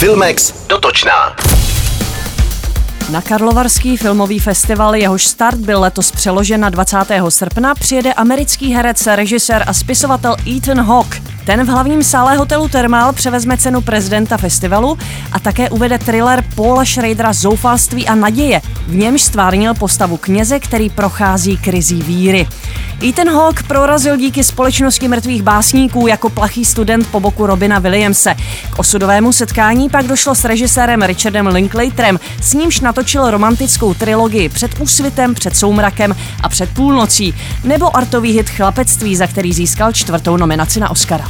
Filmex dotočná. Na Karlovarský filmový festival, jehož start byl letos přeložen na 20. srpna, přijede americký herec, režisér a spisovatel Ethan Hawke. Ten v hlavním sále hotelu Thermal převezme cenu prezidenta festivalu a také uvede thriller Paula Schradera Zoufalství a naděje. V němž stvárnil postavu kněze, který prochází krizí víry. Ethan Hawke prorazil díky společnosti mrtvých básníků jako plachý student po boku Robina Williamse. K osudovému setkání pak došlo s režisérem Richardem Linklaterem, s nímž natočil romantickou trilogii Před úsvitem, před soumrakem a před půlnocí, nebo artový hit Chlapectví, za který získal čtvrtou nominaci na Oscara.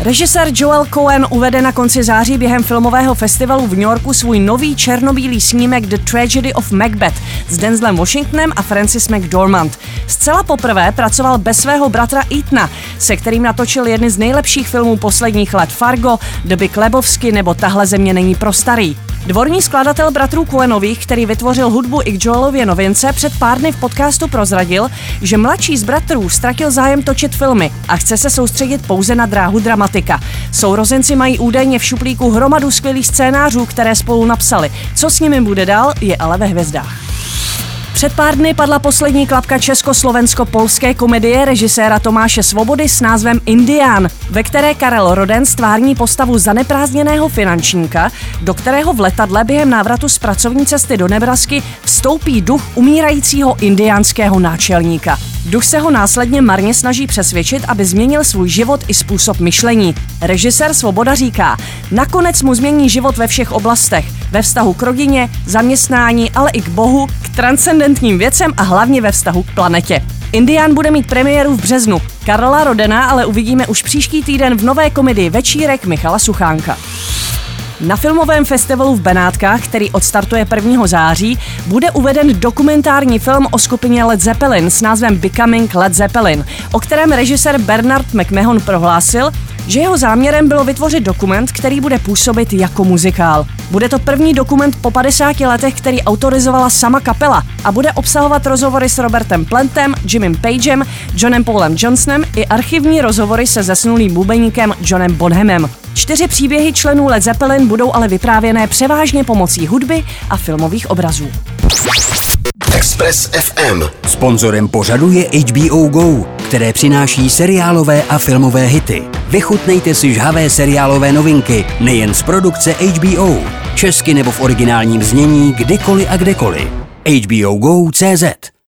Režisér Joel Cohen uvede na konci září během filmového festivalu v New Yorku svůj nový černobílý snímek The Tragedy of Macbeth s Denzlem Washingtonem a Francis McDormand. Zcela poprvé pracoval bez svého bratra Etna, se kterým natočil jedny z nejlepších filmů posledních let Fargo, Doby Klebovsky nebo Tahle země není pro starý. Dvorní skladatel bratrů Koenových, který vytvořil hudbu i k Joelově novince, před pár dny v podcastu prozradil, že mladší z bratrů ztratil zájem točit filmy a chce se soustředit pouze na dráhu dramatika. Sourozenci mají údajně v šuplíku hromadu skvělých scénářů, které spolu napsali. Co s nimi bude dál, je ale ve hvězdách. Před pár dny padla poslední klapka československo-polské komedie režiséra Tomáše Svobody s názvem Indián, ve které Karel Roden stvární postavu zaneprázdněného finančníka, do kterého v letadle během návratu z pracovní cesty do Nebrasky vstoupí duch umírajícího indiánského náčelníka. Duch se ho následně marně snaží přesvědčit, aby změnil svůj život i způsob myšlení. Režisér Svoboda říká, nakonec mu změní život ve všech oblastech. Ve vztahu k rodině, zaměstnání, ale i k Bohu, k transcendentním věcem a hlavně ve vztahu k planetě. Indián bude mít premiéru v březnu. Karola Rodena ale uvidíme už příští týden v nové komedii Večírek Michala Suchánka. Na filmovém festivalu v Benátkách, který odstartuje 1. září, bude uveden dokumentární film o skupině Led Zeppelin s názvem Becoming Led Zeppelin, o kterém režisér Bernard McMahon prohlásil, že jeho záměrem bylo vytvořit dokument, který bude působit jako muzikál. Bude to první dokument po 50 letech, který autorizovala sama kapela a bude obsahovat rozhovory s Robertem Plentem, Jimmym Pagem, Johnem Paulem Johnsonem i archivní rozhovory se zesnulým bubeníkem Johnem Bonhamem. Čtyři příběhy členů Led Zeppelin budou ale vyprávěné převážně pomocí hudby a filmových obrazů. Express FM. Sponzorem pořadu je HBO Go, které přináší seriálové a filmové hity. Vychutnejte si žhavé seriálové novinky nejen z produkce HBO, česky nebo v originálním znění kdykoliv a kdekoliv. HBO Go.cz